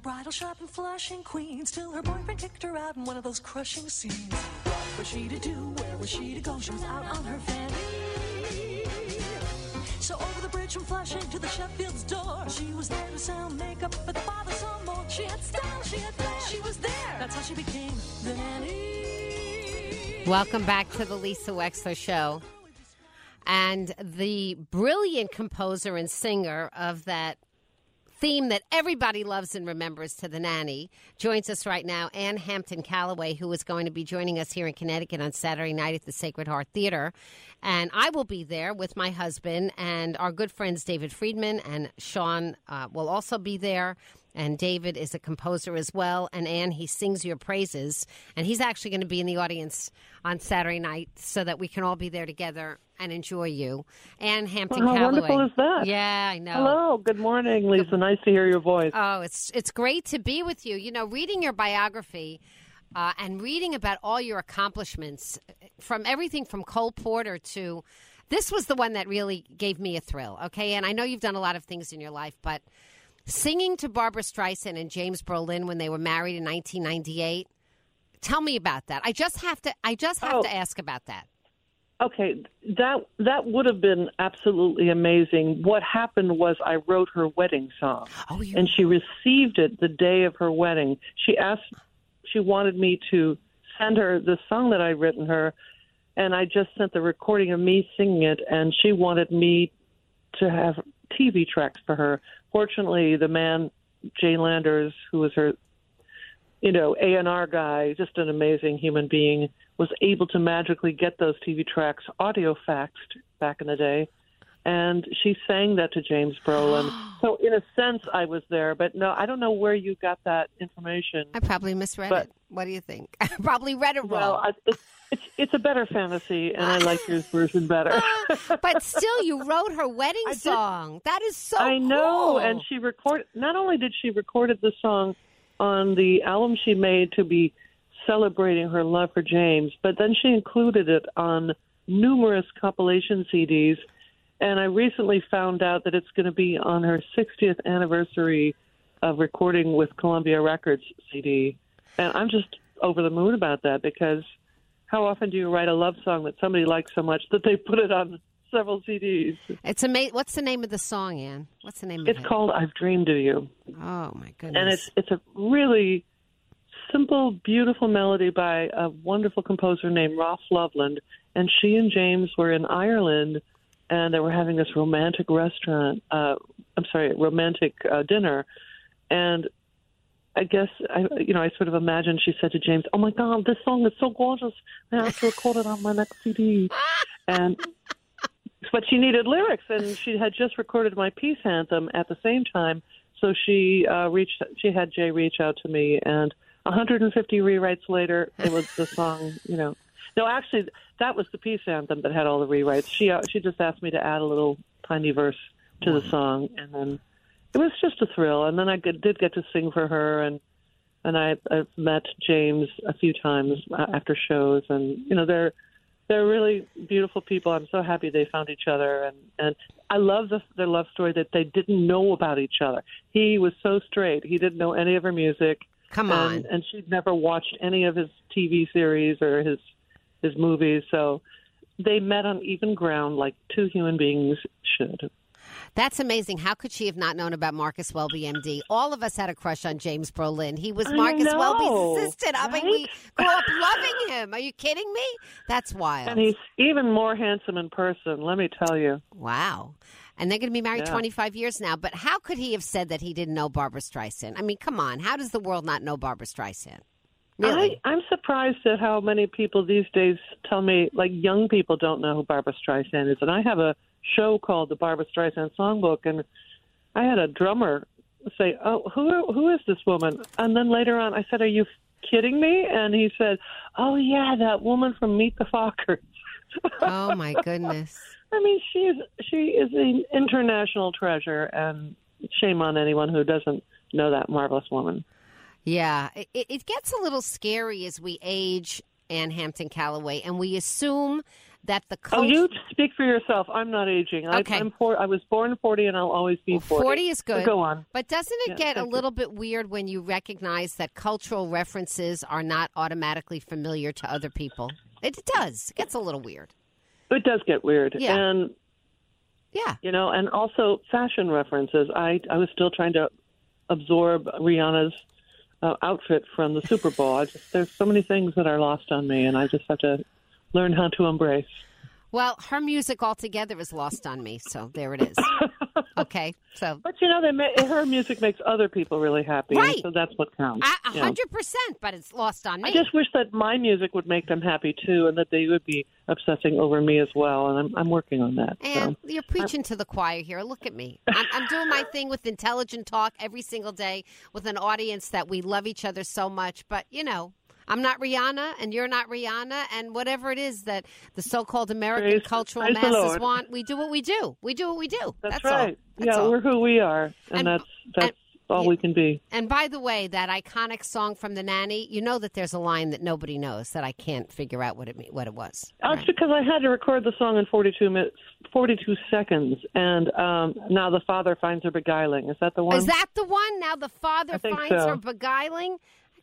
A bridal shop in Flushing, Queens, till her boyfriend kicked her out in one of those crushing scenes. What was she to do? Where was she to go? She was out on her fanny. So over the bridge from Flushing to the Sheffield's door, she was there to sell makeup, but the father saw more. She had style, she had flair, she was there. That's how she became the nanny. Welcome back to the Lisa Wexler Show. And the brilliant composer and singer of that theme that everybody loves and remembers to the nanny joins us right now ann hampton callaway who is going to be joining us here in connecticut on saturday night at the sacred heart theater and i will be there with my husband and our good friends david friedman and sean uh, will also be there and David is a composer as well. And Ann, he sings your praises. And he's actually going to be in the audience on Saturday night so that we can all be there together and enjoy you. Ann Hampton Well, how Callaway. wonderful is that? Yeah, I know. Hello, good morning, Lisa. Nice to hear your voice. Oh, it's it's great to be with you. You know, reading your biography uh, and reading about all your accomplishments, from everything from Cole Porter to this was the one that really gave me a thrill. Okay, and I know you've done a lot of things in your life, but singing to Barbra Streisand and James Brolin when they were married in 1998. Tell me about that. I just have to. I just have Oh. to ask about that. Okay, that that would have been absolutely amazing. What happened was I wrote her wedding song, Oh, and she received it the day of her wedding. She asked, she wanted me to send her the song that I'd written her, and I just sent the recording of me singing it, and she wanted me to have TV tracks for her. Fortunately, the man Jay Landers, who was her, you know, A and R guy, just an amazing human being, was able to magically get those TV tracks audio faxed back in the day. And she sang that to James Brolin. so, in a sense, I was there, but no, I don't know where you got that information. I probably misread But- it. What do you think? I probably read it Well, wrong. I, it's, it's it's a better fantasy, and I like your version better. but still, you wrote her wedding I did. song. That is so. I know, cool. and she recorded. Not only did she recorded the song on the album she made to be celebrating her love for James, but then she included it on numerous compilation CDs. And I recently found out that it's going to be on her 60th anniversary of recording with Columbia Records CD. And I'm just over the moon about that because how often do you write a love song that somebody likes so much that they put it on several CDs? It's amazing. What's the name of the song, Ann? What's the name It's of it? It's called I've Dreamed of You. Oh my goodness! and it's it's a really simple, beautiful melody by a wonderful composer named Rolf Loveland. And she and James were in Ireland, and they were having this romantic restaurant. Uh, I'm sorry, romantic uh, dinner, and I guess I, you know, I sort of imagine she said to James, "Oh my God, this song is so gorgeous! I have to record it on my next CD." and but she needed lyrics, and she had just recorded my peace anthem at the same time. So she uh, reached. She had Jay reach out to me, and 150 rewrites later, it was the song. You know, no, actually, that was the peace anthem that had all the rewrites. She uh, she just asked me to add a little tiny verse to the song, and then it was just a thrill. And then I did get to sing for her, and and I, I've met James a few times uh, after shows, and you know they're they're really beautiful people. I'm so happy they found each other, and and I love the, their love story that they didn't know about each other. He was so straight; he didn't know any of her music. Come on. and, and she'd never watched any of his TV series or his his movies. So they met on even ground, like two human beings should. That's amazing. How could she have not known about Marcus Welby, MD? All of us had a crush on James Brolin. He was Marcus know, Welby's assistant. I mean, we grew up loving him. Are you kidding me? That's wild. And he's even more handsome in person. Let me tell you. Wow. And they're going to be married Yeah. 25 years now. But how could he have said that he didn't know Barbra Streisand? I mean, come on. How does the world not know Barbra Streisand? Really? I, I'm surprised at how many people these days tell me, like young people don't know who Barbra Streisand is. And I have a show called the Barbra Streisand Songbook, and I had a drummer say, "Oh, who who is this woman?" And then later on, I said, "Are you kidding me?" And he said, "Oh yeah, that woman from Meet the Fockers." oh, my goodness. I mean, she's she is an international treasure, and shame on anyone who doesn't know that marvelous woman. Yeah, it, it gets a little scary as we age, Ann Hampton Callaway, and we assume that the culture. Oh, you speak for yourself. I'm not aging. Okay. I, I'm four, I was born 40, and I'll always be 40. 40 is good. go on. But doesn't it Yeah, get a thank you. little bit weird when you recognize that cultural references are not automatically familiar to other people? It does. It gets a little weird. It does get weird. Yeah. And Yeah. you know, and also fashion references. I I was still trying to absorb Rihanna's uh, outfit from the Super Bowl. I just, there's so many things that are lost on me, and I just have to learn how to embrace. Well, her music altogether is lost on me, so there it is. okay, so But you know, they ma- her music makes other people really happy, Right. so that's what counts. a hundred percent, but it's lost on me. I just wish that my music would make them happy too, and that they would be obsessing over me as well. And I'm I'm working on that. And so. you're preaching to the choir here. Look at me. I'm, I'm doing my thing with intelligent talk every single day with an audience that we love each other so much. But, you know, I'm not Rihanna and you're not Rihanna. And whatever it is that the so called American Praise- cultural praise masses want, we do what we do. We do what we do. That's, That's right. yeah, all. we're who we are, and, And- that's that's and- all we can be. And by the way, that iconic song from The Nanny, you know that there's a line that nobody knows that I can't figure out what it what it was. That's Right. because I had to record the song in 42 minutes, 42 seconds, and um, now the father finds her beguiling. Is that the one? Is that the one? Now the father finds so. her beguiling.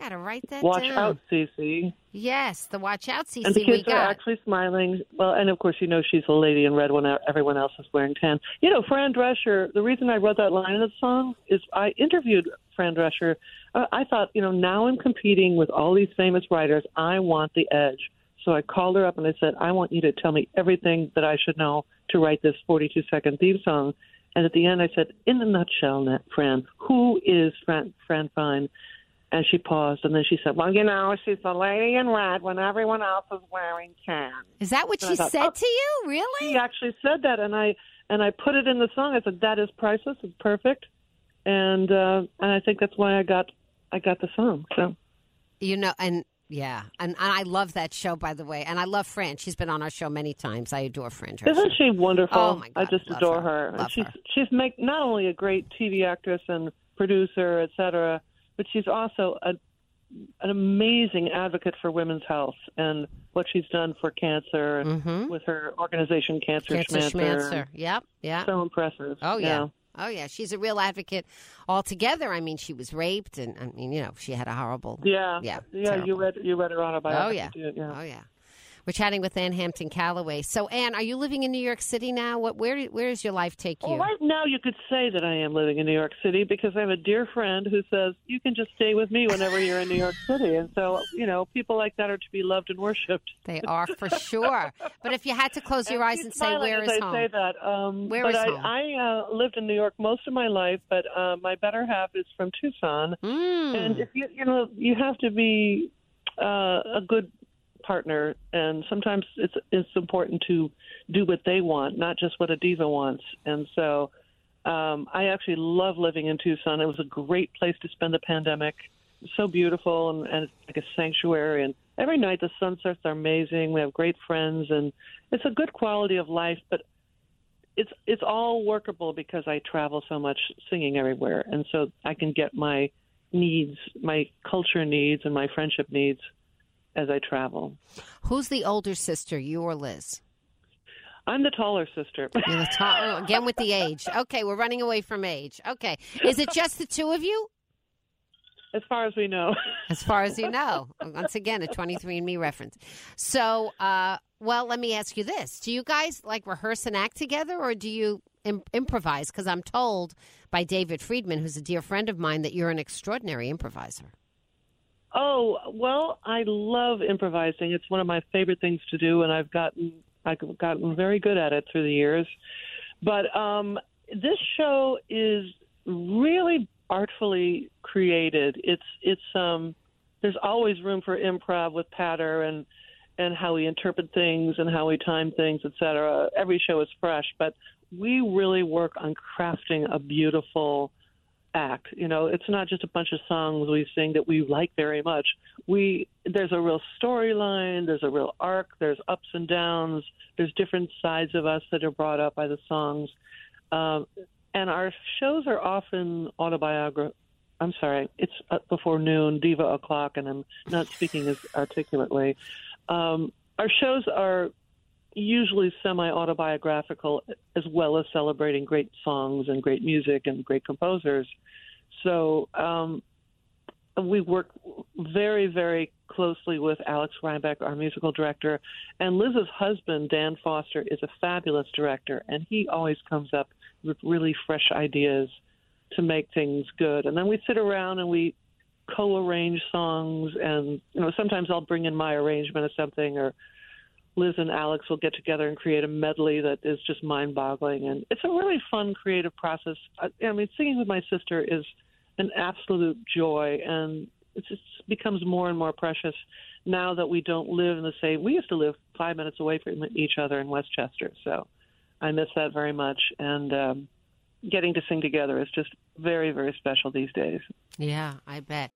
I gotta write that Watch down. out, Cece. Yes, the watch out CC And the kids are actually smiling. Well, and of course, you know she's a lady in red when everyone else is wearing tan. You know, Fran Drescher. The reason I wrote that line in the song is I interviewed Fran Drescher. Uh, I thought, you know, now I'm competing with all these famous writers. I want the edge. So I called her up and I said, I want you to tell me everything that I should know to write this 42 second theme song. And at the end, I said, in a nutshell, Fran, who is Fran, Fran Fine? And she paused, and then she said, "Well, you know, she's the lady in red when everyone else is wearing tan." Is that what And she thought, said oh. to you? Really? He actually said that, and I and I put it in the song. I said, "That is priceless. It's perfect," and uh, and I think that's why I got I got the song. So You know, and yeah, and, and I love that show, by the way, and I love Fran. She's been on our show many times. I adore Fran. Isn't she wonderful? Oh, my god, I just adore her. her. She's her. she's make not only a great TV actress and producer, et cetera, but she's also a an amazing advocate for women's health and what she's done for cancer and Mhm. with her organization Cancer, Cancer Schmancer. Schmancer. Yep, yeah. So impressive. Oh yeah. Oh yeah, she's a real advocate altogether. I mean, she was raped, and I mean, you know, she had a horrible. Yeah. Yeah, Yeah. terrible. You read you read her autobiography. Oh yeah. yeah. Oh yeah. We're chatting with Ann Hampton Callaway. So, Ann, are you living in New York City now? What? Where? Where does your life take you? Well, right now you could say that I am living in New York City because I have a dear friend who says you can just stay with me whenever you're in New York City, and so you know people like that are to be loved and worshipped. They are for sure. But if you had to close your eyes and say, where is "Where I home?" say that. Um, Where but is I, home? I uh, lived in New York most of my life, but uh, my better half is from Tucson, Mm. and if you you know you have to be uh, a good partner, and sometimes it's it's important to do what they want, not just what a diva wants. And so, um, I actually love living in Tucson. It was a great place to spend the pandemic. So beautiful and, and like a sanctuary. And every night the sunsets are amazing. We have great friends, and it's a good quality of life. But it's it's all workable because I travel so much singing everywhere, and so I can get my needs, my culture needs, and my friendship needs as I travel. Who's the older sister, you or Liz? I'm the taller sister. You're the tall, oh, again with the age. Okay, we're running away from age. Okay, is it just the two of you? as far as we know. As far as you know, once again, a 23andMe reference. So, uh, well, let me ask you this: Do you guys like rehearse and act together, or do you Im- improvise? Because I'm told by David Friedman, who's a dear friend of mine, that you're an extraordinary improviser. Oh well, I love improvising. It's one of my favorite things to do, and I've gotten I've gotten very good at it through the years. But um, this show is really artfully created. It's it's um, there's always room for improv with patter and and how we interpret things and how we time things, etc. Every show is fresh, but we really work on crafting a beautiful act. You know, it's not just a bunch of songs we sing that we like very much. We there's a real storyline, there's a real arc, there's ups and downs, there's different sides of us that are brought up by the songs. Um, and our shows are often autobiographical. I'm sorry, it's uh, before noon, diva o'clock, and I'm not speaking as articulately. Um, our shows are usually semi autobiographical as well as celebrating great songs and great music and great composers. So um, we work very, very closely with Alex Rybeck, our musical director, and Liz's husband, Dan Foster, is a fabulous director, and he always comes up with really fresh ideas to make things good. And then we sit around and we co-arrange songs, and you know sometimes I'll bring in my arrangement of something, or Liz and Alex will get together and create a medley that is just mind-boggling, and it's a really fun creative process. I, I mean, singing with my sister is an absolute joy, and it just becomes more and more precious now that we don't live in the same. We used to live five minutes away from each other in Westchester, so I miss that very much, and um, getting to sing together is just very, very special these days. Yeah, I bet.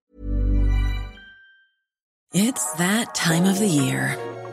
It's that time of the year.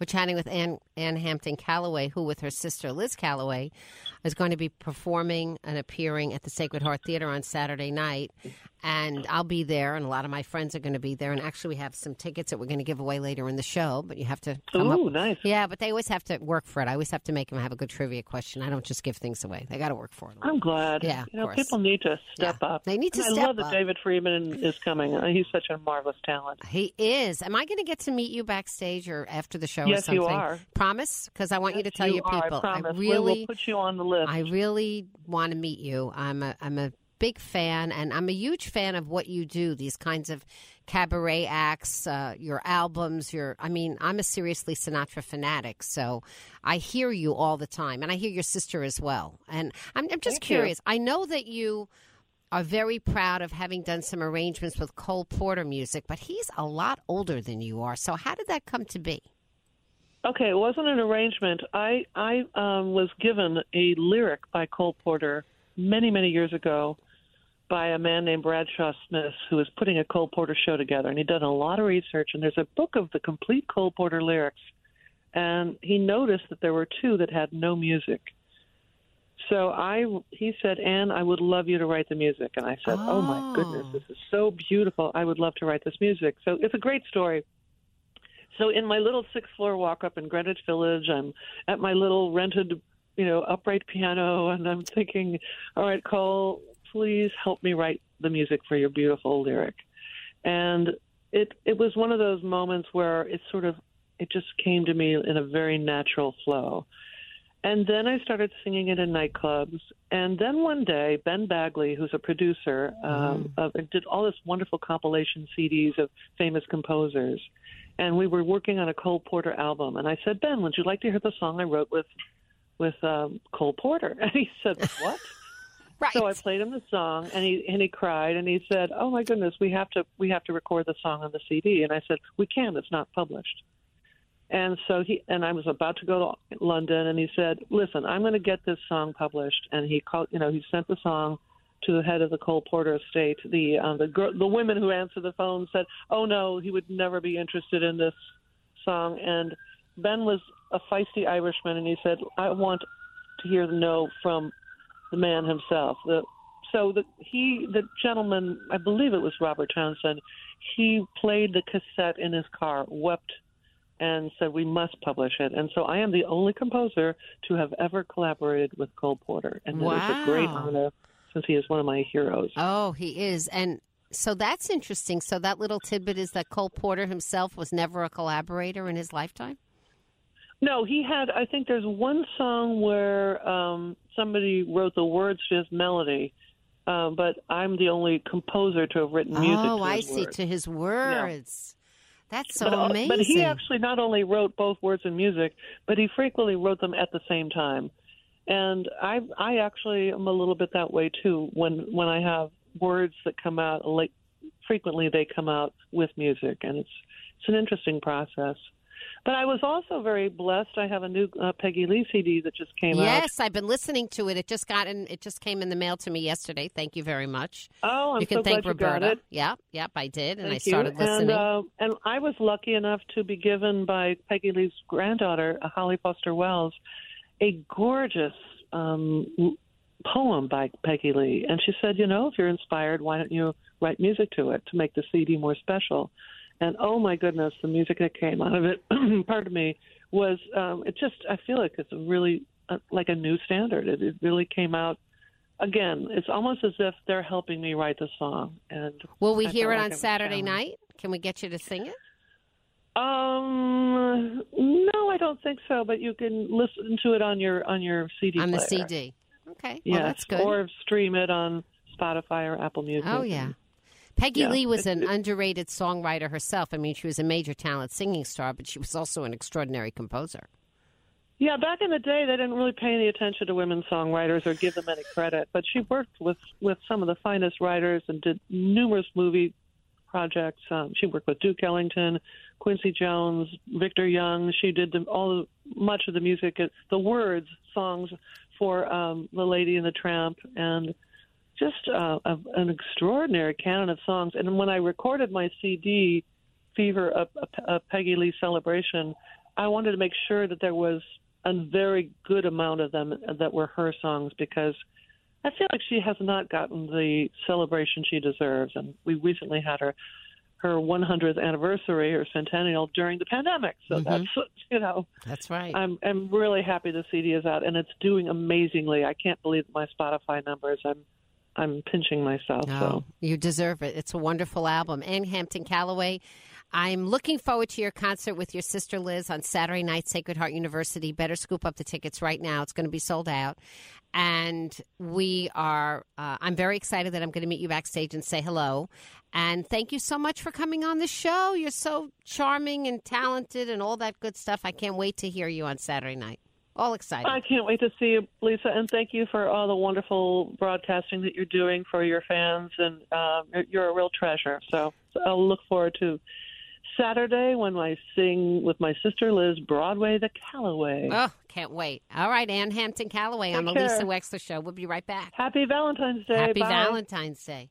We're chatting with Ann, Hampton Callaway, who, with her sister Liz Callaway, is going to be performing and appearing at the Sacred Heart Theater on Saturday night. And I'll be there, and a lot of my friends are going to be there. And actually, we have some tickets that we're going to give away later in the show, but you have to come Ooh, up. nice. Yeah, but they always have to work for it. I always have to make them have a good trivia question. I don't just give things away. They got to work for it. I'm glad. Yeah, you know, course. people need to step Yeah, up. they need to And I step love that. David Friedman is coming. Uh, He's such a marvelous talent. He is. Am I going to get to meet you backstage or after the show or Yes, something? you are. Promise? Because I want you to Yes, tell your are, people. I promise. really, we will put you on the list. I really want to meet you. I'm a I'm a big fan, and I'm a huge fan of what you do. These kinds of cabaret acts, uh, your albums. Your I mean, I'm a seriously Sinatra fanatic, so I hear you all the time, and I hear your sister as well. And I'm, I'm just Thank you. curious. I know that you are very proud of having done some arrangements with Cole Porter music, but he's a lot older than you are. So how did that come to be? Okay, it wasn't an arrangement. I I um, was given a lyric by Cole Porter many many years ago by a man named Bradshaw Smith who was putting a Cole Porter show together, and he'd done a lot of research. And there's a book of the complete Cole Porter lyrics, and he noticed that there were two that had no music. So I he said, Ann, I would love you to write the music, and I said, Oh, my oh. goodness, Oh. this is so beautiful. I would love to write this music. So it's a great story. So in my little sixth floor walk up in Greenwich Village, I'm at my little rented you know, upright piano, and I'm thinking, all right, Cole, please help me write the music for your beautiful lyric. And it it was one of those moments where it sort of it just came to me in a very natural flow. And then I started singing it in nightclubs. And then one day, Ben Bagley, who's a producer, um, of, did all this wonderful compilation CDs of famous composers. And we were working on a Cole Porter album. And I said, Ben, would you like to hear the song I wrote with with um, Cole Porter? And he said, What? Right. So I played him the song, and he and he cried, and he said, "Oh my goodness, we have to we have to record the song on the CD." And I said, "We can. It's not published." And so he and I was about to go to London, and he said, "Listen, I'm going to get this song published." And he called, you know, he sent the song to the head of the Cole Porter estate. The um, the girl, the women who answered the phone said, "Oh no, he would never be interested in this song." And Ben was a feisty Irishman, and he said, "I want to hear the no from the man himself." The so the he the gentleman, I believe it was Robert Townsend, he played the cassette in his car, wept and said we must publish it. And so I am the only composer to have ever collaborated with Cole Porter, and it is a great honor since he is one of my heroes. Oh, he is. And so that's interesting. So that little tidbit is that Cole Porter himself was never a collaborator in his lifetime? No, he had. I think there's one song where um, somebody wrote the words to his melody, uh, but I'm the only composer to have written music. oh, to I see. words. To his words. That's so but, uh, amazing. but he actually not only wrote both words and music, but he frequently wrote them at the same time. And I I actually am a little bit that way too. When when I have words that come out, like frequently they come out with music, and it's it's an interesting process. But I was also very blessed. I have a new uh, Peggy Lee CD that just came out. Yes, I've been listening to it. It just got in, it just came in the mail to me yesterday. Thank you very much. Oh, I'm you can so thank glad you got Roberta. it. Yep, yep, I did, and I started you. listening. And, uh, and I was lucky enough to be given by Peggy Lee's granddaughter, uh, Holly Foster Wells, a gorgeous um, poem by Peggy Lee. And she said, you know, if you're inspired, why don't you write music to it to make the CD more special? And oh my goodness, the music that came out of it, pardon me, was um, it just, I feel like it's a really uh, like a new standard. It, it really came out. Again, it's almost as if they're helping me write the song. And Will we I hear it like on I was Saturday night? Can we get you to sing it? Um, no, I don't think so. But you can listen to it on your on your CD on the player. CD. Okay, Yes, well that's good. or stream it on Spotify or Apple Music. oh yeah. Peggy Yeah, Lee was an underrated songwriter herself. I mean, she was a major talent singing star, but she was also an extraordinary composer. Yeah, back in the day, they didn't really pay any attention to women songwriters or give them any credit. But she worked with with some of the finest writers and did numerous movie projects. Um, she worked with Duke Ellington, Quincy Jones, Victor Young. She did the, all much of the music, the words, songs for um, The Lady and the Tramp, and just uh, a, an extraordinary canon of songs. And when I recorded my CD, Fever, a, a, a Peggy Lee celebration, I wanted to make sure that there was a very good amount of them that were her songs because I feel like she has not gotten the celebration she deserves. And we recently had her her 100th anniversary or centennial during the pandemic, so that's you know That's right. I'm I'm really happy the CD is out and it's doing amazingly. I can't believe my Spotify numbers. I'm I'm pinching myself. No, So Oh, you deserve it. It's a wonderful album. Ann Hampton Callaway. I'm looking forward to your concert with your sister Liz on Saturday night, Sacred Heart University. Better scoop up the tickets right now. It's going to be sold out. And we are, uh, I'm very excited that I'm going to meet you backstage and say hello. And thank you so much for coming on the show. You're so charming and talented and all that good stuff. I can't wait to hear you on Saturday night. All excited. I can't wait to see you, Lisa, and thank you for all the wonderful broadcasting that you're doing for your fans. And um, you're- you're a real treasure. So, so I'll look forward to Saturday when I sing with my sister Liz Broadway the Callaway. Oh, can't wait. All right, Ann Hampton Callaway on the Take Lisa. Wexler Show. We'll be right back. Happy Valentine's Day. Happy Bye. Valentine's Day.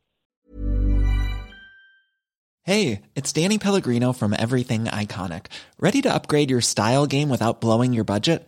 Hey, it's Danny Pellegrino from Everything Iconic. Ready to upgrade your style game without blowing your budget?